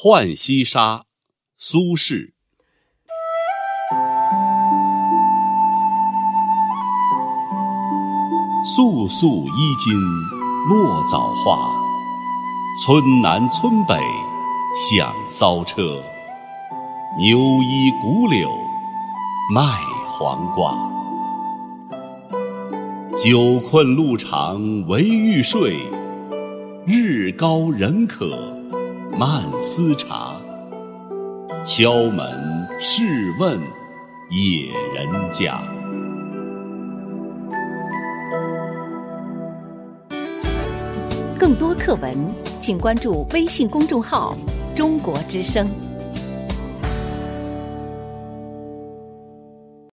浣溪沙，苏轼。素素衣襟落枣花，村南村北响骚车。牛衣古柳卖黄瓜，酒困路长唯欲睡，日高人可慢思茶。敲门试问野人家。更多课文，请关注微信公众号“中国之声”。